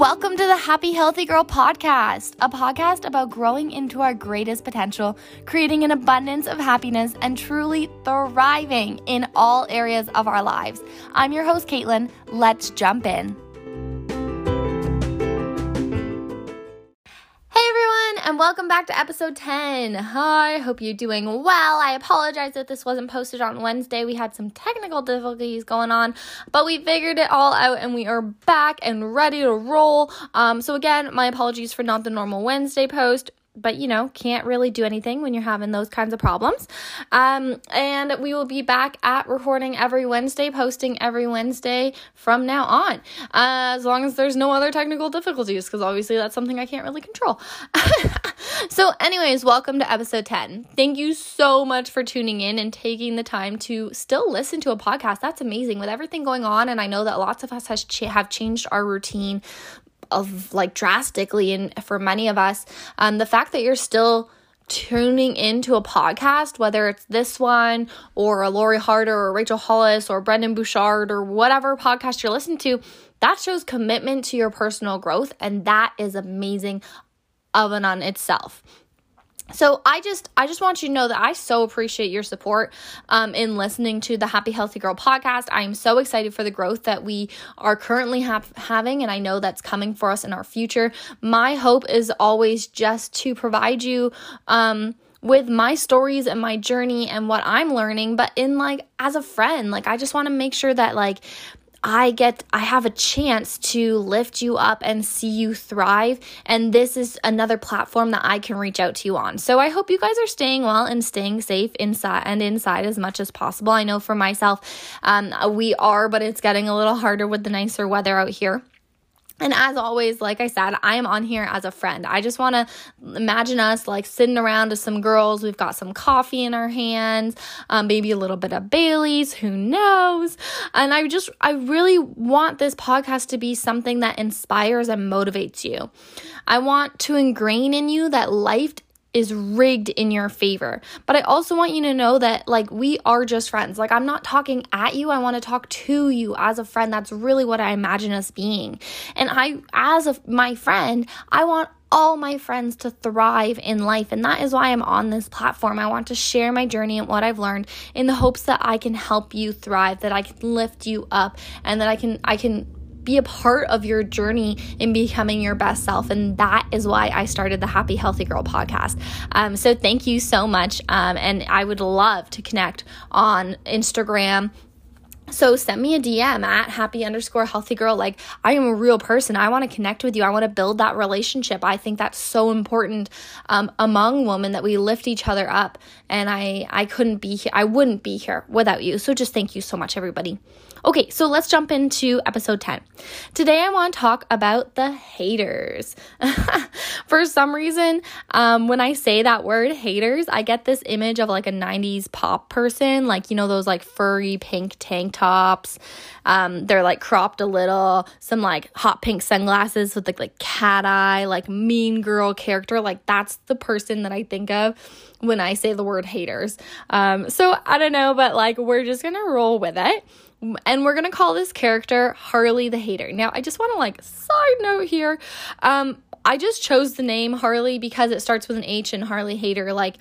Welcome to the Happy Healthy Girl podcast, a podcast about growing into our greatest potential, creating an abundance of happiness, and truly thriving in all areas of our lives. I'm your host, Caitlin. Let's jump in. Welcome back to episode 10. Hi, hope you're doing well. I apologize that this wasn't posted on Wednesday. We had some technical difficulties going on, but we figured it all out and we are back and ready to roll. Um, so, again, my apologies for not the normal Wednesday post but you know, can't really do anything when you're having those kinds of problems. Um, and we will be back at recording every Wednesday, posting every Wednesday from now on, uh, as long as there's no other technical difficulties, because obviously that's something I can't really control. so, anyways, welcome to episode 10. Thank you so much for tuning in and taking the time to still listen to a podcast. That's amazing with everything going on. And I know that lots of us has ch- have changed our routine of like drastically and for many of us um, the fact that you're still tuning into a podcast, whether it's this one or a Lori Harder or Rachel Hollis or Brendon Burchard or whatever podcast you're listening to, that shows commitment to your personal growth. And that is amazing of and on itself so i just i just want you to know that i so appreciate your support um, in listening to the happy healthy girl podcast. I am so excited for the growth that we are currently ha- having and i know that's coming for us in our future. My hope is always just to provide you um, with my stories and my journey and what I'm learning, but in like as a friend, like I just want to make sure that like I get I have a chance to lift you up and see you thrive and this is another platform that I can reach out to you on. So I hope you guys are staying well and staying safe inside and inside as much as possible. I know for myself um, we are but it's getting a little harder with the nicer weather out here. And as always, like I said, I am on here as a friend. I just want to imagine us like sitting around with some girls. We've got some coffee in our hands, um, maybe a little bit of Bailey's, who knows? And I just, I really want this podcast to be something that inspires and motivates you. I want to ingrain in you that life is rigged in your favor. But I also want you to know that like we are just friends. Like I'm not talking at you. I want to talk to you as a friend. That's really what I imagine us being. And I as a my friend, I want all my friends to thrive in life. And that is why I'm on this platform. I want to share my journey and what I've learned in the hopes that I can help you thrive, that I can lift you up and that I can I can be a part of your journey in becoming your best self. And that is why I started the Happy Healthy Girl podcast. Um, so thank you so much. Um, and I would love to connect on Instagram. So send me a DM at happy underscore healthy girl. Like I am a real person. I want to connect with you. I want to build that relationship. I think that's so important um, among women that we lift each other up. And I I couldn't be here. I wouldn't be here without you. So just thank you so much, everybody. Okay, so let's jump into episode 10. Today I want to talk about the haters. For some reason, um, when I say that word haters, I get this image of like a 90s pop person, like, you know, those like furry pink tank tops. Um, they're like cropped a little, some like hot pink sunglasses with like, like cat eye, like mean girl character. Like, that's the person that I think of when I say the word haters. Um, so I don't know, but like, we're just gonna roll with it and we're gonna call this character Harley the Hater. Now, I just want to like side note here. Um, I just chose the name Harley because it starts with an H and Harley Hater. Like,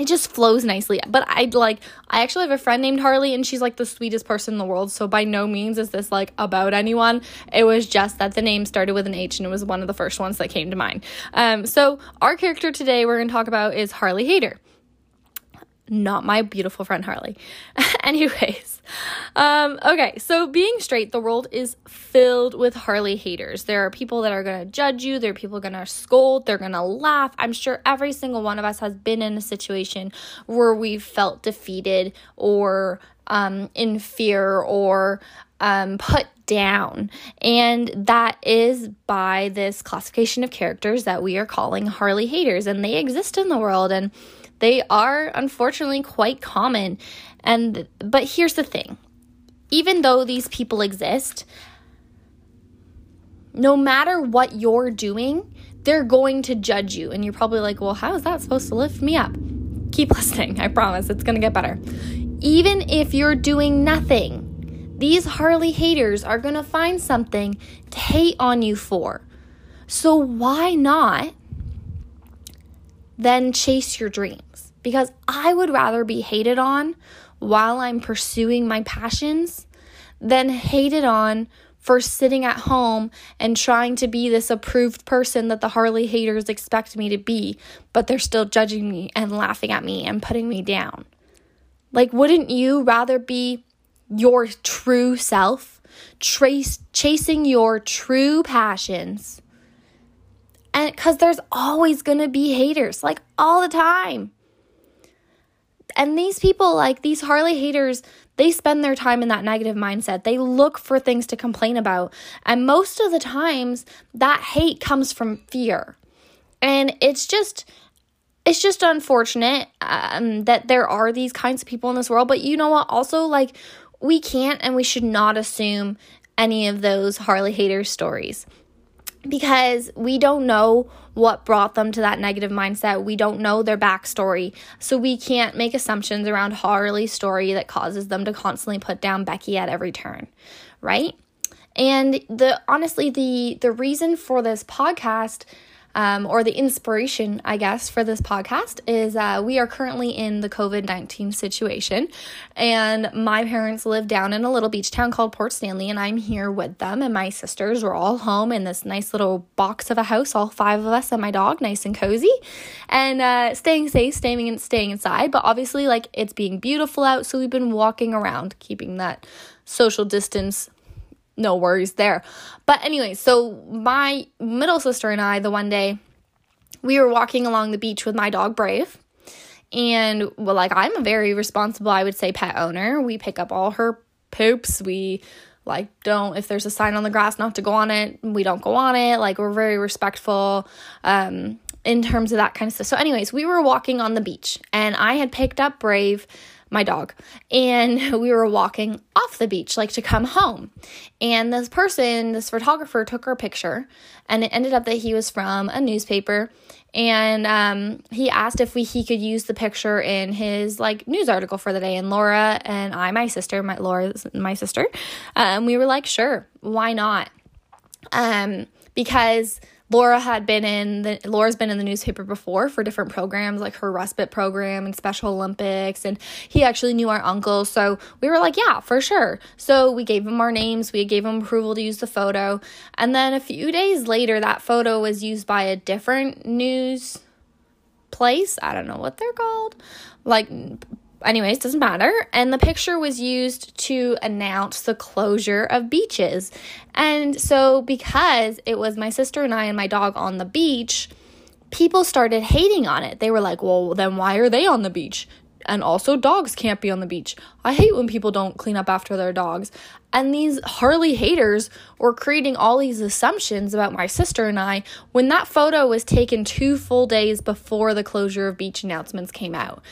it just flows nicely. But I like, I actually have a friend named Harley, and she's like the sweetest person in the world. So by no means is this like about anyone. It was just that the name started with an H, and it was one of the first ones that came to mind. Um, so our character today we're gonna talk about is Harley Hater not my beautiful friend Harley. Anyways, um, okay, so being straight, the world is filled with Harley haters. There are people that are gonna judge you, there are people gonna scold, they're gonna laugh. I'm sure every single one of us has been in a situation where we've felt defeated or um, in fear or um, put down. And that is by this classification of characters that we are calling Harley haters. And they exist in the world. And they are unfortunately quite common. And but here's the thing. Even though these people exist, no matter what you're doing, they're going to judge you. And you're probably like, well, how is that supposed to lift me up? Keep listening. I promise it's going to get better. Even if you're doing nothing, these Harley haters are going to find something to hate on you for. So why not then chase your dreams? Because I would rather be hated on while I'm pursuing my passions than hated on for sitting at home and trying to be this approved person that the Harley haters expect me to be, but they're still judging me and laughing at me and putting me down. Like, wouldn't you rather be your true self, trace, chasing your true passions? And because there's always going to be haters, like all the time. And these people, like these Harley haters, they spend their time in that negative mindset. They look for things to complain about. And most of the times, that hate comes from fear. And it's just, it's just unfortunate um, that there are these kinds of people in this world. But you know what? Also, like, we can't and we should not assume any of those Harley haters stories because we don't know what brought them to that negative mindset. We don't know their backstory. So we can't make assumptions around Harley's story that causes them to constantly put down Becky at every turn, right? And the honestly the the reason for this podcast um, or the inspiration, I guess, for this podcast is uh, we are currently in the COVID 19 situation. And my parents live down in a little beach town called Port Stanley, and I'm here with them. And my sisters are all home in this nice little box of a house, all five of us and my dog, nice and cozy, and uh, staying safe, staying, staying inside. But obviously, like, it's being beautiful out, so we've been walking around, keeping that social distance no worries there. But anyway, so my middle sister and I, the one day, we were walking along the beach with my dog Brave. And well, like I'm a very responsible, I would say, pet owner. We pick up all her poops. We like don't if there's a sign on the grass not to go on it, we don't go on it. Like we're very respectful. Um in terms of that kind of stuff. So, anyways, we were walking on the beach and I had picked up Brave my dog, and we were walking off the beach, like to come home. And this person, this photographer, took our picture, and it ended up that he was from a newspaper. And um, he asked if we he could use the picture in his like news article for the day. And Laura and I, my sister, my Laura, my sister, um, we were like, sure, why not? Um, because Laura had been in the Laura's been in the newspaper before for different programs like her respite program and Special Olympics and he actually knew our uncle. So we were like yeah for sure. So we gave him our names. We gave him approval to use the photo. And then a few days later that photo was used by a different news place. I don't know what they're called. Like anyways, doesn't matter. And the picture was used to announce the closure of beaches. And so, because it was my sister and I and my dog on the beach, people started hating on it. They were like, well, then why are they on the beach? And also, dogs can't be on the beach. I hate when people don't clean up after their dogs. And these Harley haters were creating all these assumptions about my sister and I when that photo was taken two full days before the closure of beach announcements came out.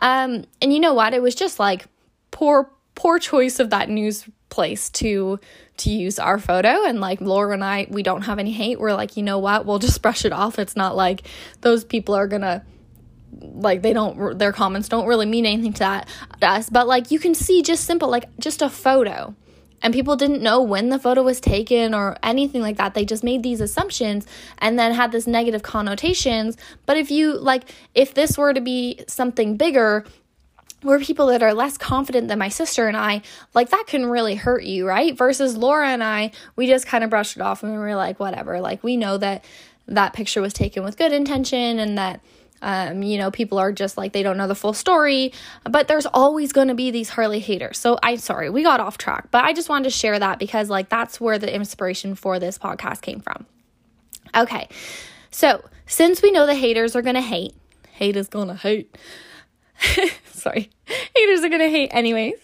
Um, and you know what? It was just like poor, poor choice of that news place to to use our photo. And like Laura and I we don't have any hate. We're like you know what? We'll just brush it off. It's not like those people are gonna like they don't their comments don't really mean anything to that to us. But like you can see just simple like just a photo and people didn't know when the photo was taken or anything like that they just made these assumptions and then had this negative connotations but if you like if this were to be something bigger we're people that are less confident than my sister and I, like that can really hurt you, right? Versus Laura and I, we just kind of brushed it off and we were like, whatever. Like we know that that picture was taken with good intention and that um, you know, people are just like they don't know the full story, but there's always going to be these Harley haters. So I'm sorry, we got off track, but I just wanted to share that because like that's where the inspiration for this podcast came from. Okay. So, since we know the haters are going to hate, hate is going to hate. sorry. Haters are going to hate anyways.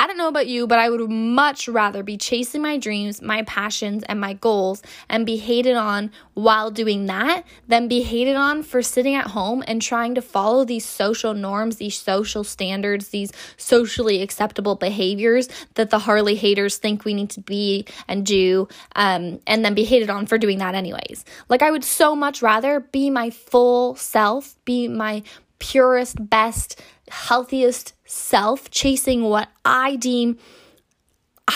I don't know about you, but I would much rather be chasing my dreams, my passions, and my goals and be hated on while doing that than be hated on for sitting at home and trying to follow these social norms, these social standards, these socially acceptable behaviors that the Harley haters think we need to be and do, um, and then be hated on for doing that anyways. Like, I would so much rather be my full self, be my purest, best, healthiest self, chasing what I deem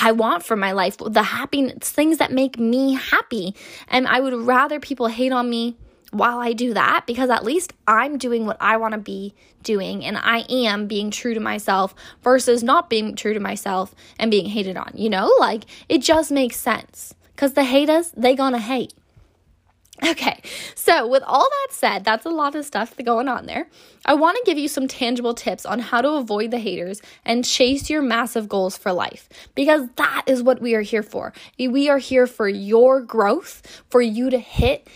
I want for my life, the happiness, things that make me happy. And I would rather people hate on me while I do that because at least I'm doing what I want to be doing and I am being true to myself versus not being true to myself and being hated on. You know, like it just makes sense because the haters, they gonna hate. Okay, so with all that said, that's a lot of stuff going on there. I want to give you some tangible tips on how to avoid the haters and chase your massive goals for life because that is what we are here for. We are here for your growth, for you to hit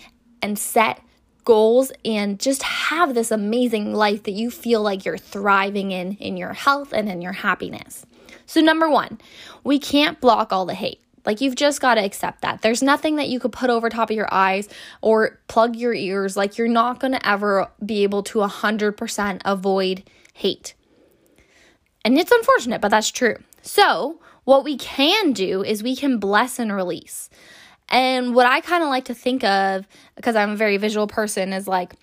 and set goals and just have this amazing life that you feel like you're thriving in in your health and in your happiness. So number 1, we can't block all the hate. Like you've just got to accept that. There's nothing that you could put over top of your eyes or plug your ears. Like you're not going to ever be able to 100% avoid hate. And it's unfortunate, but that's true. So, what we can do is we can bless and release. And what I kind of like to think of, because I'm a very visual person, is like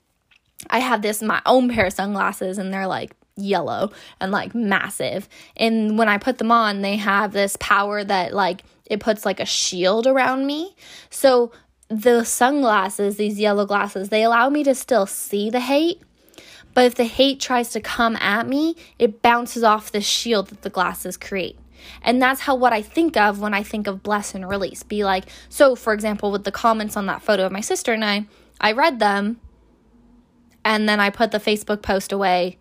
I have this my own pair of sunglasses and they're like yellow and like massive. And when I put them on, they have this power that like it puts like a shield around me. So the sunglasses, these yellow glasses, they allow me to still see the hate. But if the hate tries to come at me, it bounces off the shield that the glasses create. And that's how what I think of when I think of bless and release. Be like, so for example, with the comments on that photo of my sister and I, I read them and then I put the Facebook post away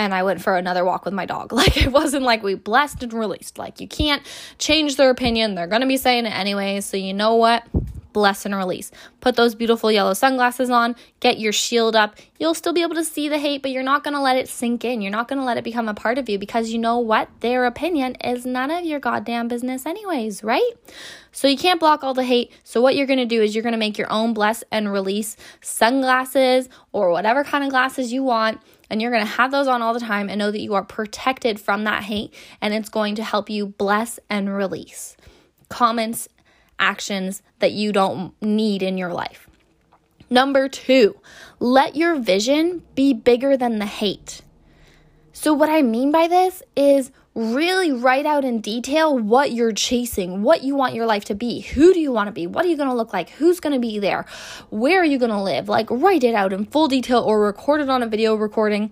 and I went for another walk with my dog. Like it wasn't like we blessed and released. Like you can't change their opinion. They're going to be saying it anyways. So you know what? bless and release. Put those beautiful yellow sunglasses on, get your shield up. You'll still be able to see the hate, but you're not going to let it sink in. You're not going to let it become a part of you because you know what? Their opinion is none of your goddamn business, anyways, right? So you can't block all the hate. So what you're going to do is you're going to make your own bless and release sunglasses or whatever kind of glasses you want and you're going to have those on all the time and know that you are protected from that hate and it's going to help you bless and release comments actions that you don't need in your life. Number two, let your vision be bigger than the hate. So, what I mean by this is really write out in detail what you're chasing, what you want your life to be. Who do you want to be? What are you going to look like? Who's going to be there? Where are you going to live? Like, write it out in full detail or record it on a video recording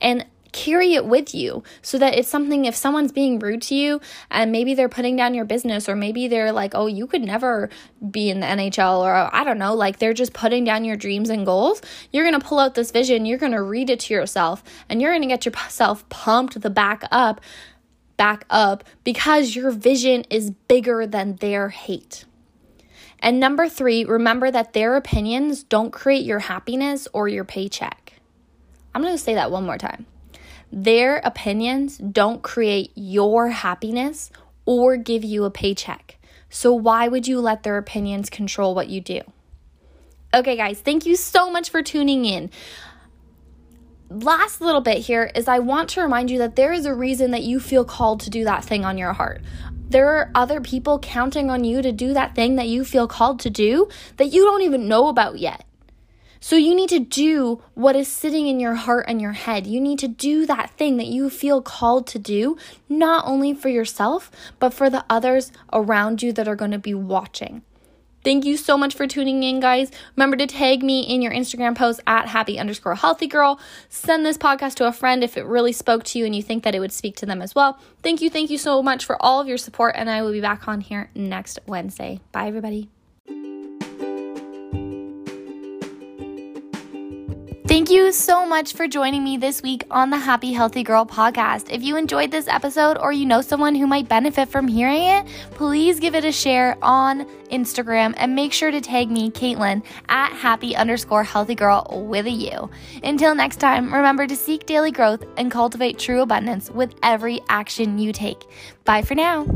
and carry it with you so that it's something if someone's being rude to you and maybe they're putting down your business or maybe they're like oh you could never be in the NHL or I don't know like they're just putting down your dreams and goals you're going to pull out this vision you're going to read it to yourself and you're going to get yourself pumped the back up back up because your vision is bigger than their hate and number 3 remember that their opinions don't create your happiness or your paycheck I'm going to say that one more time their opinions don't create your happiness or give you a paycheck. So, why would you let their opinions control what you do? Okay, guys, thank you so much for tuning in. Last little bit here is I want to remind you that there is a reason that you feel called to do that thing on your heart. There are other people counting on you to do that thing that you feel called to do that you don't even know about yet. So you need to do what is sitting in your heart and your head. You need to do that thing that you feel called to do, not only for yourself, but for the others around you that are going to be watching. Thank you so much for tuning in, guys. Remember to tag me in your Instagram post at happy underscore healthy girl. Send this podcast to a friend if it really spoke to you and you think that it would speak to them as well. Thank you, thank you so much for all of your support, and I will be back on here next Wednesday. Bye, everybody. Thank you so much for joining me this week on the Happy Healthy Girl podcast. If you enjoyed this episode or you know someone who might benefit from hearing it, please give it a share on Instagram and make sure to tag me, Caitlin, at happy underscore healthy girl with a U. Until next time, remember to seek daily growth and cultivate true abundance with every action you take. Bye for now.